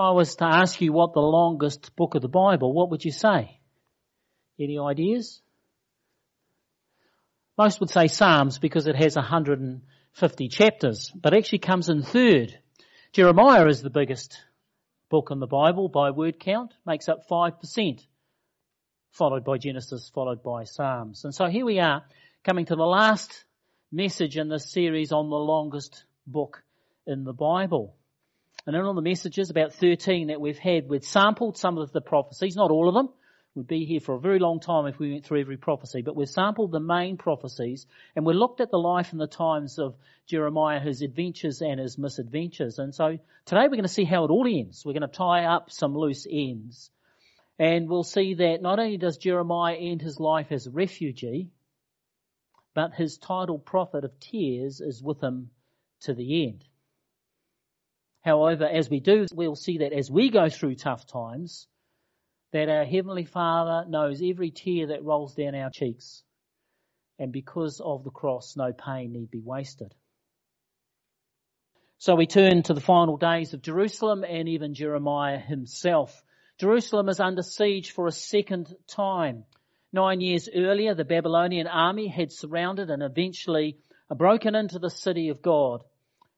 I was to ask you what the longest book of the Bible, what would you say? Any ideas? Most would say Psalms because it has 150 chapters, but actually comes in third. Jeremiah is the biggest book in the Bible by word count, makes up 5%, followed by Genesis, followed by Psalms. And so here we are, coming to the last message in this series on the longest book in the Bible. And in all the messages, about 13 that we've had, we've sampled some of the prophecies, not all of them. We'd be here for a very long time if we went through every prophecy, but we've sampled the main prophecies and we looked at the life and the times of Jeremiah, his adventures and his misadventures. And so today we're going to see how it all ends. We're going to tie up some loose ends. And we'll see that not only does Jeremiah end his life as a refugee, but his title prophet of tears is with him to the end. However, as we do, we'll see that as we go through tough times, that our Heavenly Father knows every tear that rolls down our cheeks. And because of the cross, no pain need be wasted. So we turn to the final days of Jerusalem and even Jeremiah himself. Jerusalem is under siege for a second time. Nine years earlier, the Babylonian army had surrounded and eventually broken into the city of God.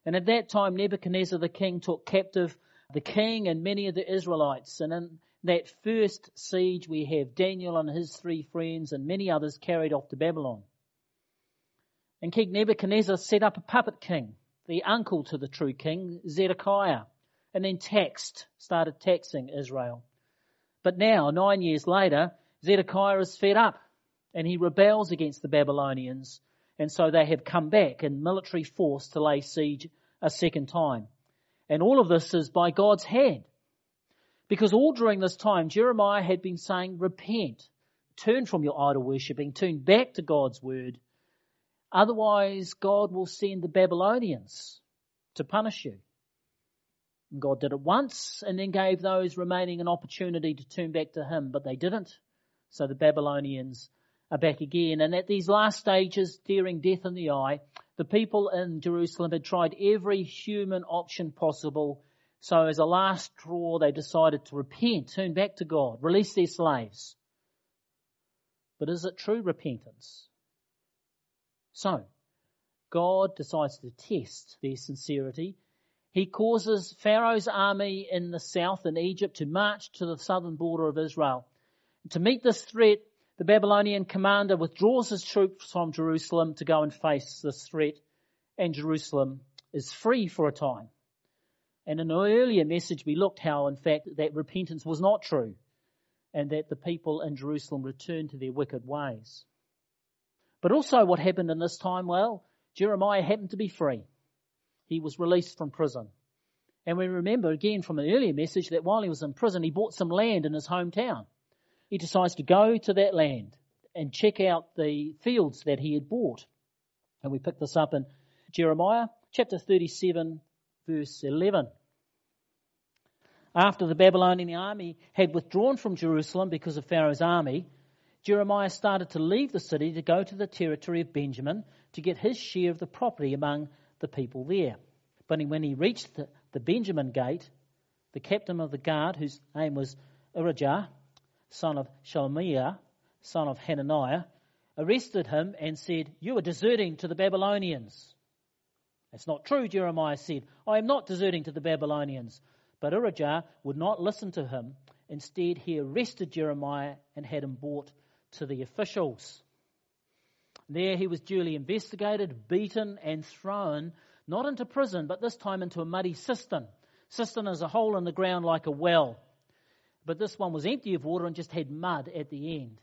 And at that time, Nebuchadnezzar the king took captive the king and many of the Israelites. And in that first siege, we have Daniel and his three friends and many others carried off to Babylon. And King Nebuchadnezzar set up a puppet king, the uncle to the true king, Zedekiah, and then taxed, started taxing Israel. But now, nine years later, Zedekiah is fed up and he rebels against the Babylonians and so they have come back in military force to lay siege a second time. And all of this is by God's hand. Because all during this time, Jeremiah had been saying, repent, turn from your idol worshipping, turn back to God's word. Otherwise, God will send the Babylonians to punish you. And God did it once and then gave those remaining an opportunity to turn back to Him, but they didn't. So the Babylonians back again. And at these last stages, staring death in the eye, the people in Jerusalem had tried every human option possible. So as a last straw, they decided to repent, turn back to God, release their slaves. But is it true repentance? So, God decides to test their sincerity. He causes Pharaoh's army in the south in Egypt to march to the southern border of Israel. To meet this threat, the Babylonian commander withdraws his troops from Jerusalem to go and face this threat, and Jerusalem is free for a time. And in an earlier message, we looked how, in fact, that repentance was not true, and that the people in Jerusalem returned to their wicked ways. But also, what happened in this time? Well, Jeremiah happened to be free. He was released from prison. And we remember again from an earlier message that while he was in prison, he bought some land in his hometown he decides to go to that land and check out the fields that he had bought. And we pick this up in Jeremiah chapter 37 verse 11. After the Babylonian army had withdrawn from Jerusalem because of Pharaoh's army, Jeremiah started to leave the city to go to the territory of Benjamin to get his share of the property among the people there. But when he reached the, Benjamin gate, the captain of the guard, whose name was Irijah, son of Shelemiah, son of Hananiah, arrested him and said, You are deserting to the Babylonians. That's not true, Jeremiah said. I am not deserting to the Babylonians. But Irijah would not listen to him. Instead, he arrested Jeremiah and had him brought to the officials. There he was duly investigated, beaten, and thrown, not into prison, but this time into a muddy cistern. Cistern is a hole in the ground like a well. But this one was empty of water and just had mud at the end.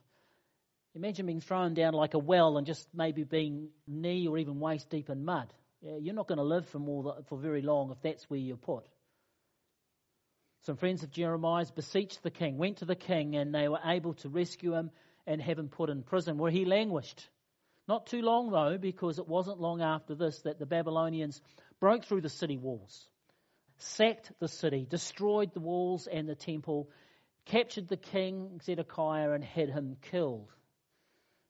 Imagine being thrown down like a well and just maybe being knee or even waist deep in mud. You're not going to live for more for very long if that's where you're put. Some friends of Jeremiah's beseeched the king, went to the king, and they were able to rescue him and have him put in prison where he languished. Not too long though, because it wasn't long after this that the Babylonians broke through the city walls, sacked the city, destroyed the walls and the temple, captured the king Zedekiah and had him killed.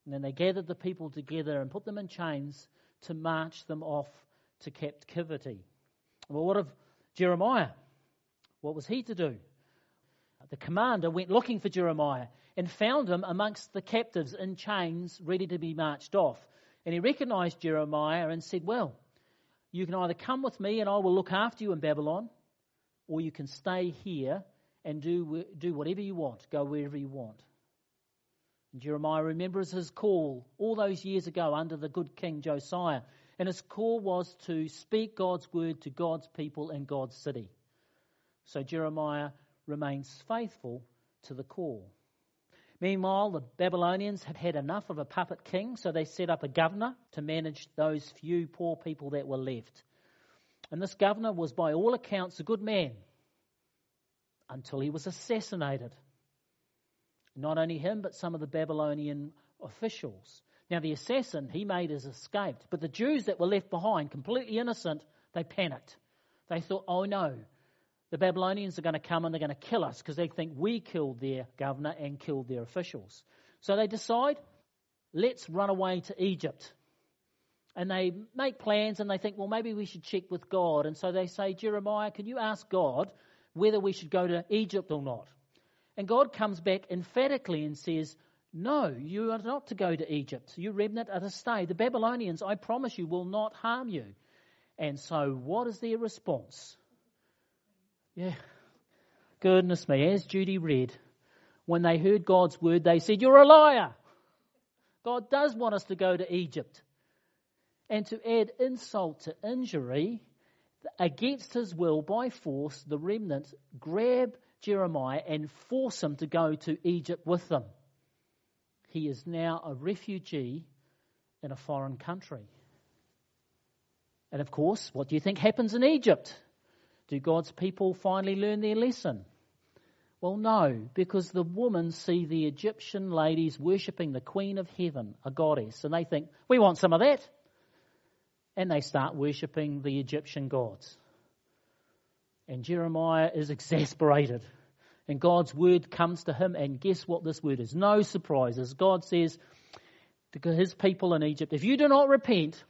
And then they gathered the people together and put them in chains to march them off to captivity. Well, what of Jeremiah? What was he to do? The commander went looking for Jeremiah and found him amongst the captives in chains, ready to be marched off. And he recognized Jeremiah and said, Well, you can either come with me and I will look after you in Babylon, or you can stay here and do, do whatever you want, go wherever you want. And Jeremiah remembers his call all those years ago under the good King Josiah. And his call was to speak God's word to God's people in God's city. So Jeremiah remains faithful to the call. Meanwhile, the Babylonians had had enough of a puppet king, so they set up a governor to manage those few poor people that were left. And this governor was, by all accounts, a good man until he was assassinated. Not only him, but some of the Babylonian officials. Now, the assassin, he made his escape, but the Jews that were left behind, completely innocent, they panicked. They thought, oh no, the Babylonians are going to come and they're going to kill us because they think we killed their governor and killed their officials. So they decide, let's run away to Egypt. And they make plans and they think, well, maybe we should check with God. And so they say, Jeremiah, can you ask God whether we should go to Egypt or not? And God comes back emphatically and says, no, you are not to go to Egypt. You remnant are to stay. The Babylonians, I promise you, will not harm you. And so, what is their response? Yeah. Goodness me, as Judy read, when they heard God's word, they said, You're a liar. God does want us to go to Egypt. And to add insult to injury, against his will, by force, the remnant grab Jeremiah and force him to go to Egypt with them. He is now a refugee in a foreign country. And of course, what do you think happens in Egypt? Do God's people finally learn their lesson? Well, no, because the women see the Egyptian ladies worshipping the Queen of Heaven, a goddess, and they think, we want some of that. And they start worshipping the Egyptian gods. And Jeremiah is exasperated. And God's word comes to him, and guess what this word is? No surprises. God says to his people in Egypt, If you do not repent,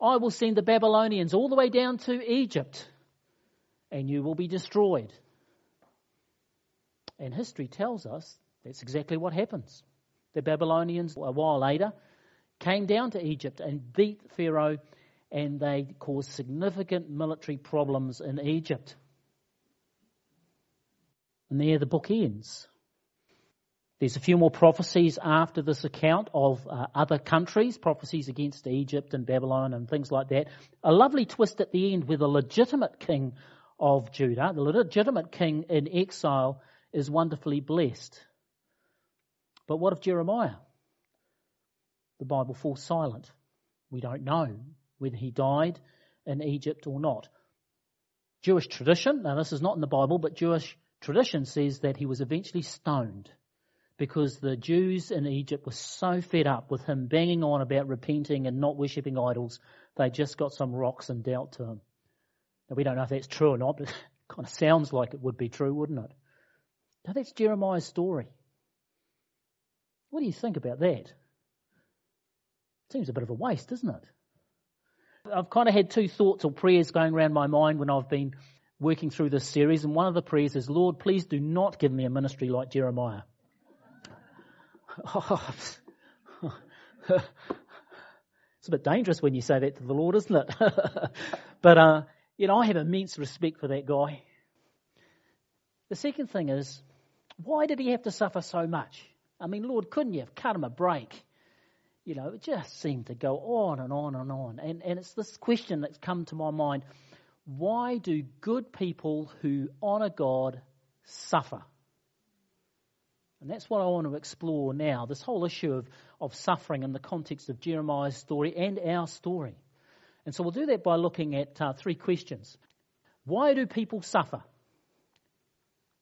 I will send the Babylonians all the way down to Egypt and you will be destroyed. And history tells us that's exactly what happens. The Babylonians, a while later, came down to Egypt and beat Pharaoh, and they caused significant military problems in Egypt. And there the book ends. There's a few more prophecies after this account of uh, other countries, prophecies against Egypt and Babylon and things like that. A lovely twist at the end with a legitimate king of Judah, the legitimate king in exile, is wonderfully blessed. But what of Jeremiah? The Bible falls silent. We don't know whether he died in Egypt or not. Jewish tradition, now this is not in the Bible, but Jewish tradition says that he was eventually stoned because the Jews in Egypt were so fed up with him banging on about repenting and not worshipping idols, they just got some rocks and dealt to him. Now, we don't know if that's true or not, but it kind of sounds like it would be true, wouldn't it? Now, that's Jeremiah's story. What do you think about that? Seems a bit of a waste, doesn't it? I've kind of had two thoughts or prayers going around my mind when I've been working through this series, and one of the prayers is, Lord, please do not give me a ministry like Jeremiah. it's a bit dangerous when you say that to the Lord, isn't it? but uh, you know, I have immense respect for that guy. The second thing is, why did he have to suffer so much? I mean, Lord, couldn't you have cut him a break? You know, it just seemed to go on and on and on. And, and it's this question that's come to my mind why do good people who honour God suffer? And that's what I want to explore now this whole issue of, of suffering in the context of Jeremiah's story and our story. And so we'll do that by looking at uh, three questions. Why do people suffer?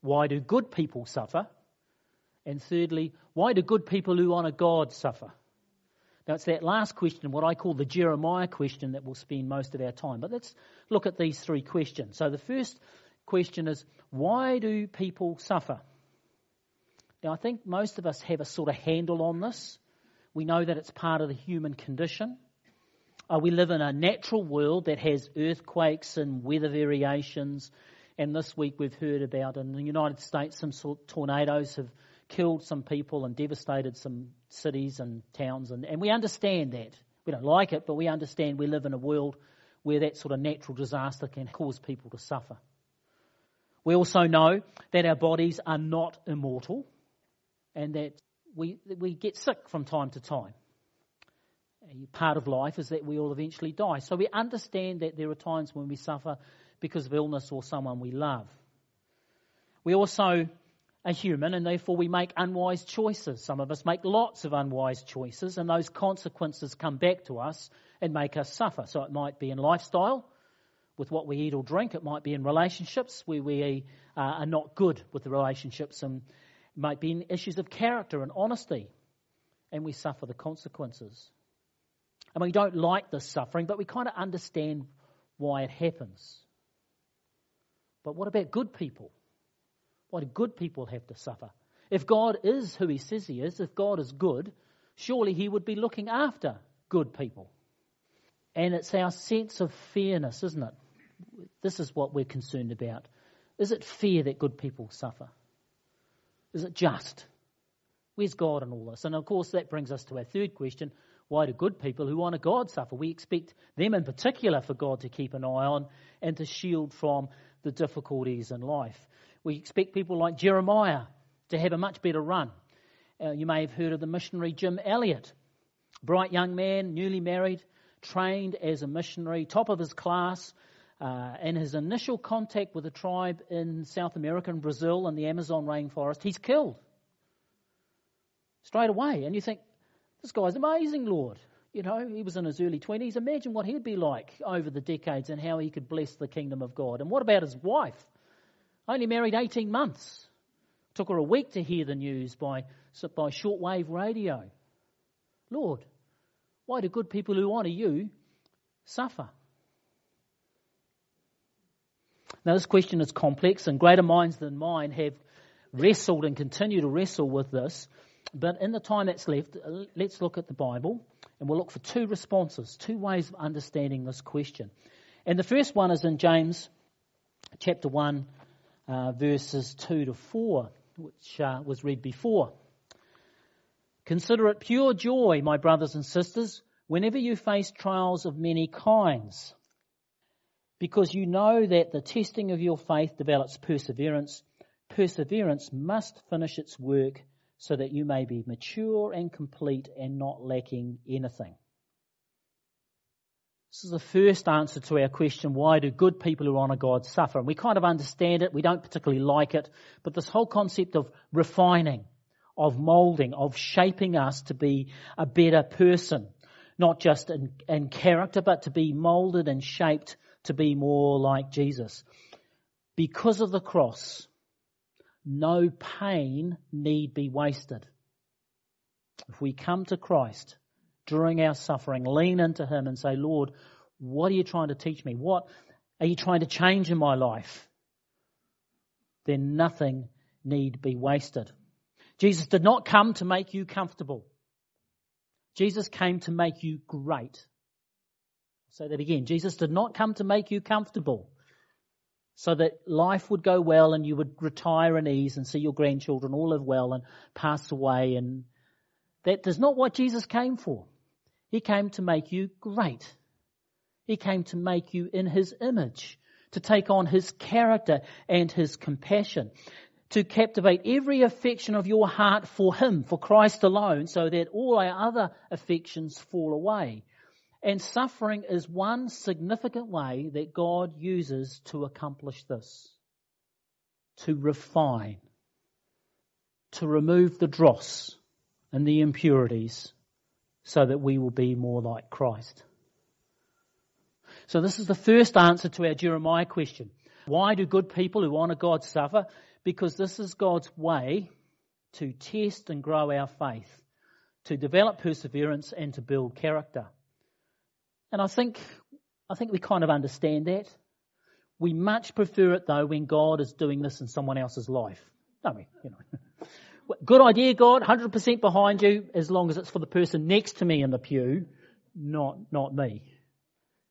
Why do good people suffer? And thirdly, why do good people who honour God suffer? Now, it's that last question, what I call the Jeremiah question, that we'll spend most of our time. But let's look at these three questions. So, the first question is why do people suffer? Now, I think most of us have a sort of handle on this. We know that it's part of the human condition. Uh, we live in a natural world that has earthquakes and weather variations. And this week we've heard about in the United States some sort of tornadoes have killed some people and devastated some cities and towns. And, and we understand that. We don't like it, but we understand we live in a world where that sort of natural disaster can cause people to suffer. We also know that our bodies are not immortal and that we, we get sick from time to time. Part of life is that we all eventually die. So we understand that there are times when we suffer because of illness or someone we love. We also are human and therefore we make unwise choices. Some of us make lots of unwise choices and those consequences come back to us and make us suffer. So it might be in lifestyle, with what we eat or drink. It might be in relationships where we uh, are not good with the relationships, and it might be in issues of character and honesty, and we suffer the consequences. And we don't like this suffering, but we kind of understand why it happens. But what about good people? Why do good people have to suffer? If God is who He says He is, if God is good, surely He would be looking after good people. And it's our sense of fairness, isn't it? This is what we're concerned about. Is it fair that good people suffer? Is it just? Where's God in all this? And of course, that brings us to our third question why do good people who honour God suffer? We expect them in particular for God to keep an eye on and to shield from the difficulties in life. We expect people like Jeremiah to have a much better run. Uh, you may have heard of the missionary Jim Elliot, bright young man, newly married, trained as a missionary, top of his class, uh, in his initial contact with a tribe in South America and Brazil and the Amazon rainforest, he's killed straight away. And you think, this guy's amazing, Lord. You know, he was in his early 20s. Imagine what he'd be like over the decades and how he could bless the kingdom of God. And what about his wife? Only married 18 months. Took her a week to hear the news by, by shortwave radio. Lord, why do good people who honour you suffer? Now, this question is complex, and greater minds than mine have wrestled and continue to wrestle with this. But in the time that's left, uh, let's look at the Bible, and we'll look for two responses, two ways of understanding this question. And the first one is in James chapter 1, uh, verses 2 to 4, which uh, was read before. Consider it pure joy, my brothers and sisters, whenever you face trials of many kinds because you know that the testing of your faith develops perseverance. Perseverance must finish its work so that you may be mature and complete and not lacking anything. This is the first answer to our question, why do good people who honour God suffer? And we kind of understand it, we don't particularly like it, but this whole concept of refining, of moulding, of shaping us to be a better person, not just in, in character, but to be moulded and shaped to be more like Jesus. Because of the cross, no pain need be wasted. If we come to Christ during our suffering, lean into Him and say, Lord, what are you trying to teach me? What are you trying to change in my life? Then nothing need be wasted. Jesus did not come to make you comfortable. Jesus came to make you great. I'll say that again. Jesus did not come to make you comfortable so that life would go well and you would retire in ease and see your grandchildren all live well and pass away. And that is not what Jesus came for. He came to make you great. He came to make you in His image, to take on His character and His compassion, to captivate every affection of your heart for Him, for Christ alone, so that all our other affections fall away. And suffering is one significant way that God uses to accomplish this. To refine. To remove the dross and the impurities so that we will be more like Christ. So this is the first answer to our Jeremiah question. Why do good people who honour God suffer? Because this is God's way to test and grow our faith, to develop perseverance and to build character. And I think, I think we kind of understand that. We much prefer it though when God is doing this in someone else's life. Don't we? You know. Good idea, God, 100% behind you, as long as it's for the person next to me in the pew, not, not me.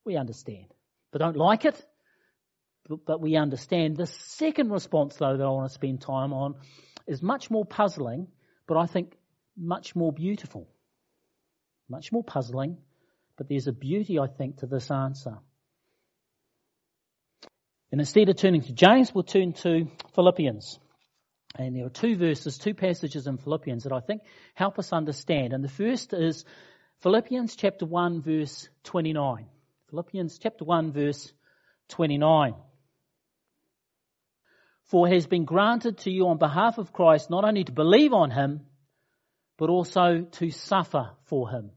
We understand. But don't like it, but, but we understand. The second response, though, that I want to spend time on is much more puzzling, but I think much more beautiful. Much more puzzling, but there's a beauty, I think, to this answer. And instead of turning to James, we'll turn to Philippians. And there are two verses, two passages in Philippians that I think help us understand. And the first is Philippians chapter 1 verse 29. Philippians chapter 1 verse 29. For it has been granted to you on behalf of Christ not only to believe on him, but also to suffer for him.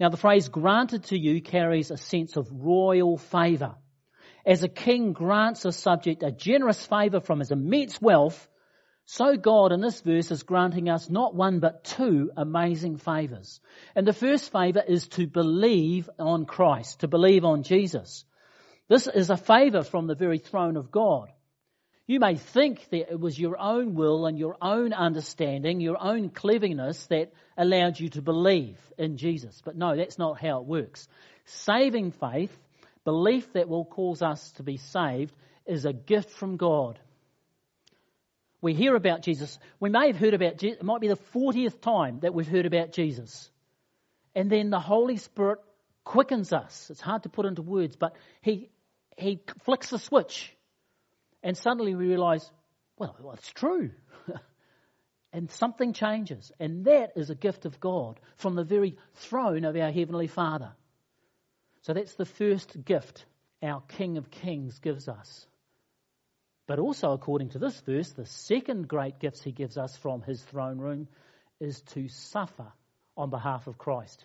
Now the phrase granted to you carries a sense of royal favour. As a king grants a subject a generous favour from his immense wealth, so God in this verse is granting us not one but two amazing favours. And the first favour is to believe on Christ, to believe on Jesus. This is a favour from the very throne of God. You may think that it was your own will and your own understanding, your own cleverness that allowed you to believe in Jesus. But no, that's not how it works. Saving faith Belief that will cause us to be saved is a gift from God. We hear about Jesus. We may have heard about Jesus. It might be the 40th time that we've heard about Jesus. And then the Holy Spirit quickens us. It's hard to put into words, but He, he flicks the switch. And suddenly we realize, well, well it's true. and something changes. And that is a gift of God from the very throne of our Heavenly Father. So that's the first gift our King of Kings gives us. But also, according to this verse, the second great gift he gives us from his throne room is to suffer on behalf of Christ.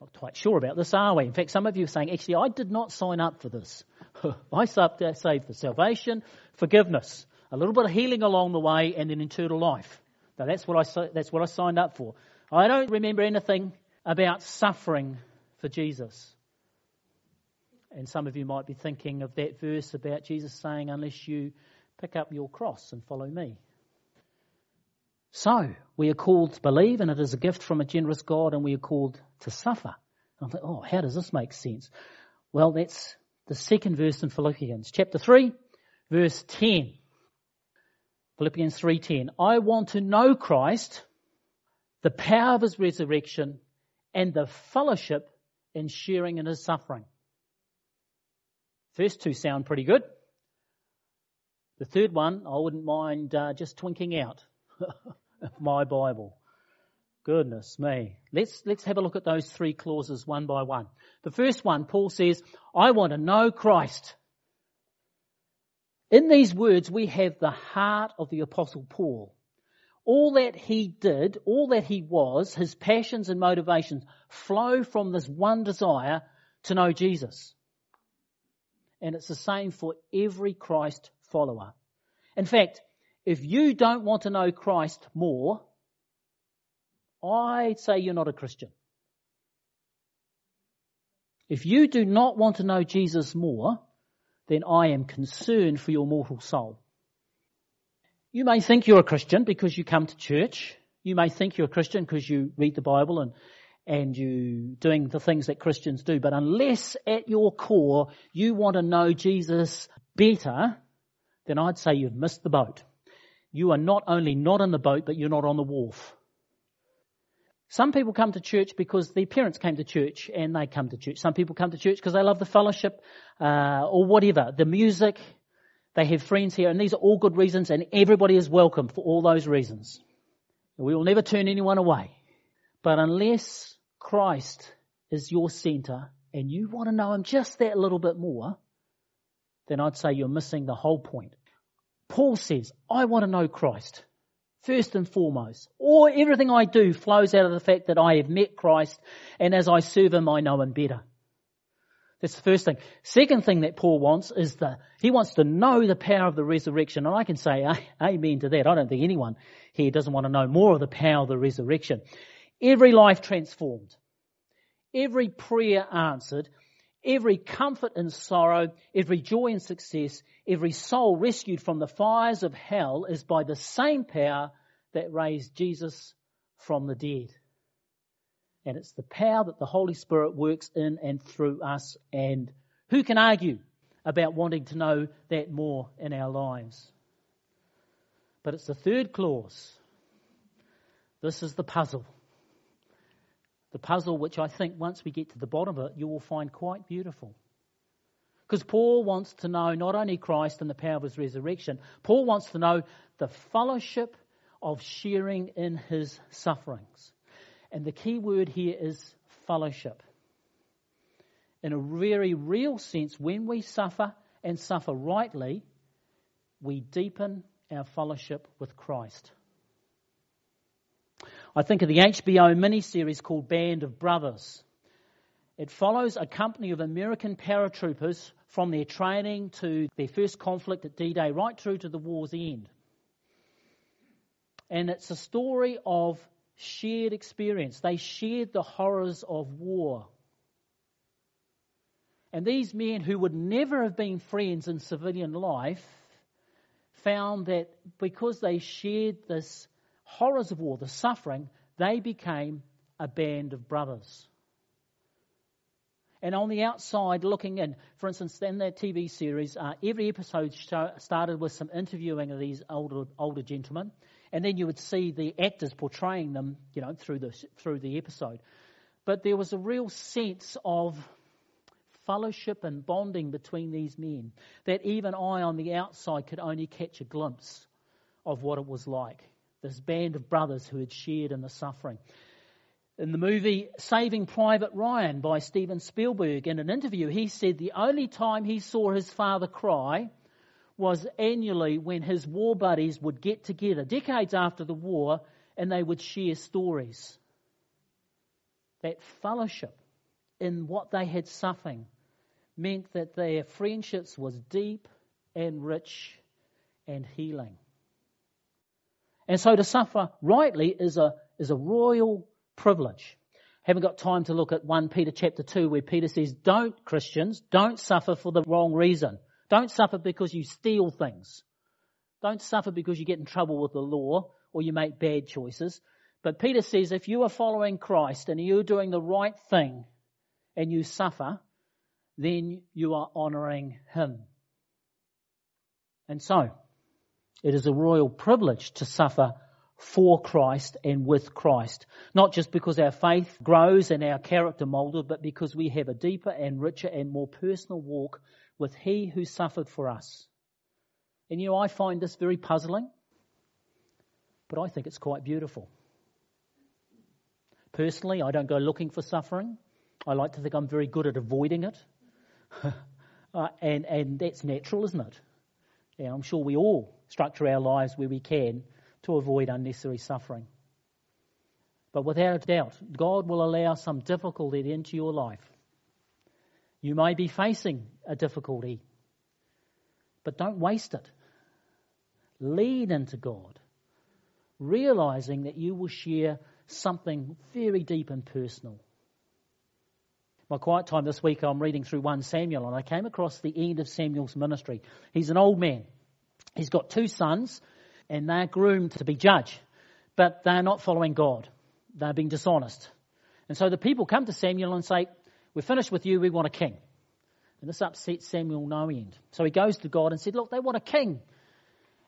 Not quite sure about this, are we? In fact, some of you are saying, actually, I did not sign up for this. I uh, saved for salvation, forgiveness, a little bit of healing along the way, and then eternal life. Now, that's what I, that's what I signed up for. I don't remember anything about suffering for Jesus. And some of you might be thinking of that verse about Jesus saying, unless you pick up your cross and follow me. So, we are called to believe, and it is a gift from a generous God, and we are called to suffer. And I thought, oh, how does this make sense? Well, that's the second verse in Philippians, chapter 3, verse 10. Philippians 3:10. I want to know Christ, the power of his resurrection, and the fellowship in sharing in his suffering. First two sound pretty good. The third one, I wouldn't mind uh, just twinking out of my Bible. Goodness me. Let's, let's have a look at those three clauses one by one. The first one, Paul says, I want to know Christ. In these words, we have the heart of the apostle Paul all that he did, all that he was, his passions and motivations flow from this one desire to know Jesus. And it's the same for every Christ follower. In fact, if you don't want to know Christ more, I'd say you're not a Christian. If you do not want to know Jesus more, then I am concerned for your mortal soul. You may think you're a Christian because you come to church. You may think you're a Christian because you read the Bible and, and you doing the things that Christians do. But unless at your core you want to know Jesus better, then I'd say you've missed the boat. You are not only not in the boat, but you're not on the wharf. Some people come to church because their parents came to church and they come to church. Some people come to church because they love the fellowship uh, or whatever, the music, they have friends here, and these are all good reasons, and everybody is welcome for all those reasons. We will never turn anyone away. But unless Christ is your center and you want to know Him just that little bit more, then I'd say you're missing the whole point. Paul says, I want to know Christ first and foremost. Or everything I do flows out of the fact that I have met Christ and as I serve Him, I know Him better. That's the first thing. Second thing that Paul wants is the, he wants to know the power of the resurrection. And I can say amen to that. I don't think anyone here doesn't want to know more of the power of the resurrection. Every life transformed. Every prayer answered. Every comfort in sorrow. Every joy in success. Every soul rescued from the fires of hell is by the same power that raised Jesus from the dead. And it's the power that the Holy Spirit works in and through us. And who can argue about wanting to know that more in our lives? But it's the third clause. This is the puzzle. The puzzle, which I think once we get to the bottom of it, you will find quite beautiful. Because Paul wants to know not only Christ and the power of his resurrection, Paul wants to know the fellowship of sharing in his sufferings. And the key word here is fellowship. In a very real sense, when we suffer and suffer rightly, we deepen our fellowship with Christ. I think of the HBO miniseries called Band of Brothers. It follows a company of American paratroopers from their training to their first conflict at D Day right through to the war's end. And it's a story of shared experience. They shared the horrors of war. And these men who would never have been friends in civilian life found that because they shared this horrors of war, the suffering, they became a band of brothers. And on the outside, looking in, for instance, in that TV series, uh, every episode show, started with some interviewing of these older older gentlemen, and then you would see the actors portraying them, you know, through the through the episode. But there was a real sense of fellowship and bonding between these men that even I on the outside could only catch a glimpse of what it was like. This band of brothers who had shared in the suffering. In the movie Saving Private Ryan by Steven Spielberg, in an interview, he said the only time he saw his father cry was annually when his war buddies would get together, decades after the war, and they would share stories. That fellowship in what they had suffering meant that their friendships was deep and rich and healing. And so to suffer rightly is a, is a royal privilege. Haven't got time to look at 1 Peter chapter 2 where Peter says, don't Christians, don't suffer for the wrong reason. Don't suffer because you steal things. Don't suffer because you get in trouble with the law or you make bad choices. But Peter says if you are following Christ and you're doing the right thing and you suffer, then you are honoring Him. And so, it is a royal privilege to suffer for Christ and with Christ. Not just because our faith grows and our character molded, but because we have a deeper and richer and more personal walk with He who suffered for us. And you know, I find this very puzzling, but I think it's quite beautiful. Personally, I don't go looking for suffering. I like to think I'm very good at avoiding it. uh, and, and that's natural, isn't it? I'm sure we all structure our lives where we can to avoid unnecessary suffering. But without a doubt, God will allow some difficulty into your life you may be facing a difficulty, but don't waste it. Lean into God, realizing that you will share something very deep and personal. My quiet time this week, I'm reading through 1 Samuel, and I came across the end of Samuel's ministry. He's an old man. He's got two sons, and they're groomed to be judge, but they're not following God. They're being dishonest. And so the people come to Samuel and say, we're finished with you, we want a king. And this upsets Samuel no end. So he goes to God and said, Look, they want a king.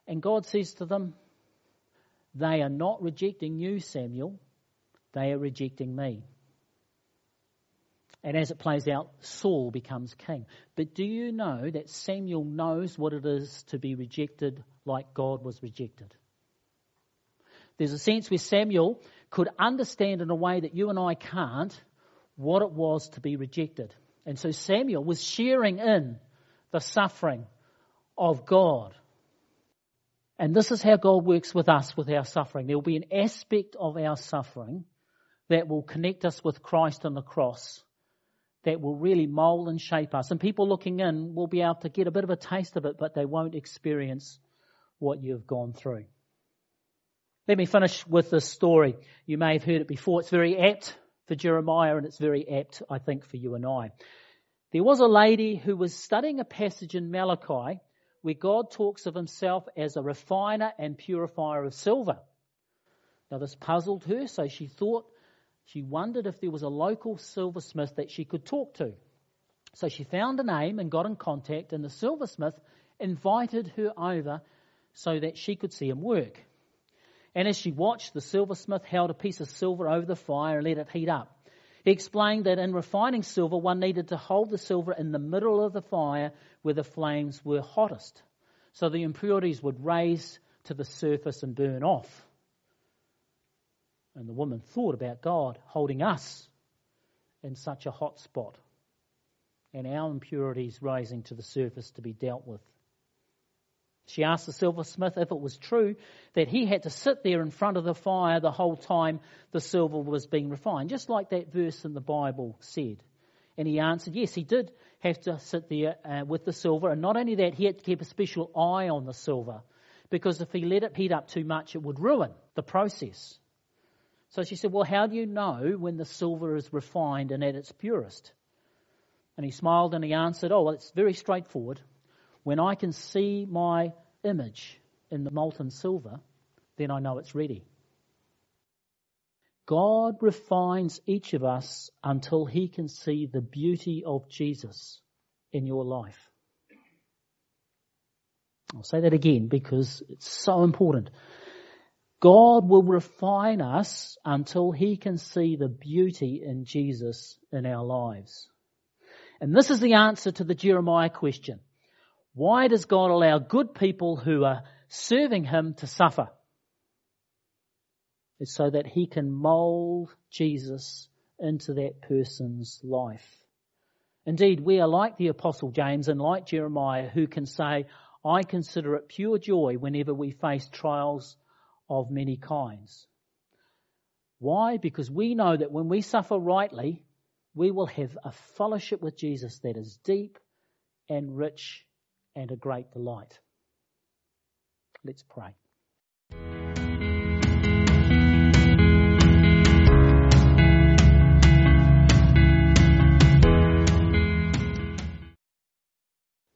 And God says to them, They are not rejecting you, Samuel. They are rejecting me. And as it plays out, Saul becomes king. But do you know that Samuel knows what it is to be rejected like God was rejected? There's a sense where Samuel could understand in a way that you and I can't what it was to be rejected. And so Samuel was sharing in the suffering of God. And this is how God works with us with our suffering. There will be an aspect of our suffering that will connect us with Christ on the cross that will really mold and shape us. And people looking in will be able to get a bit of a taste of it, but they won't experience what you've gone through. Let me finish with this story. You may have heard it before. It's very apt for Jeremiah, and it's very apt, I think, for you and I. There was a lady who was studying a passage in Malachi where God talks of himself as a refiner and purifier of silver. Now, this puzzled her, so she thought she wondered if there was a local silversmith that she could talk to. So she found a name and got in contact, and the silversmith invited her over so that she could see him work. And as she watched, the silversmith held a piece of silver over the fire and let it heat up. He explained that in refining silver, one needed to hold the silver in the middle of the fire where the flames were hottest, so the impurities would raise to the surface and burn off. And the woman thought about God holding us in such a hot spot and our impurities rising to the surface to be dealt with. She asked the silversmith if it was true that he had to sit there in front of the fire the whole time the silver was being refined, just like that verse in the Bible said. And he answered, yes, he did have to sit there uh, with the silver. And not only that, he had to keep a special eye on the silver because if he let it heat up too much, it would ruin the process. So she said, Well, how do you know when the silver is refined and at its purest? And he smiled and he answered, Oh, well, it's very straightforward. When I can see my image in the molten silver, then I know it's ready. God refines each of us until he can see the beauty of Jesus in your life. I'll say that again because it's so important. God will refine us until he can see the beauty in Jesus in our lives. And this is the answer to the Jeremiah question. Why does God allow good people who are serving him to suffer? It's so that he can mold Jesus into that person's life. Indeed, we are like the apostle James and like Jeremiah who can say, I consider it pure joy whenever we face trials of many kinds. Why? Because we know that when we suffer rightly, we will have a fellowship with Jesus that is deep and rich and a great delight. Let's pray.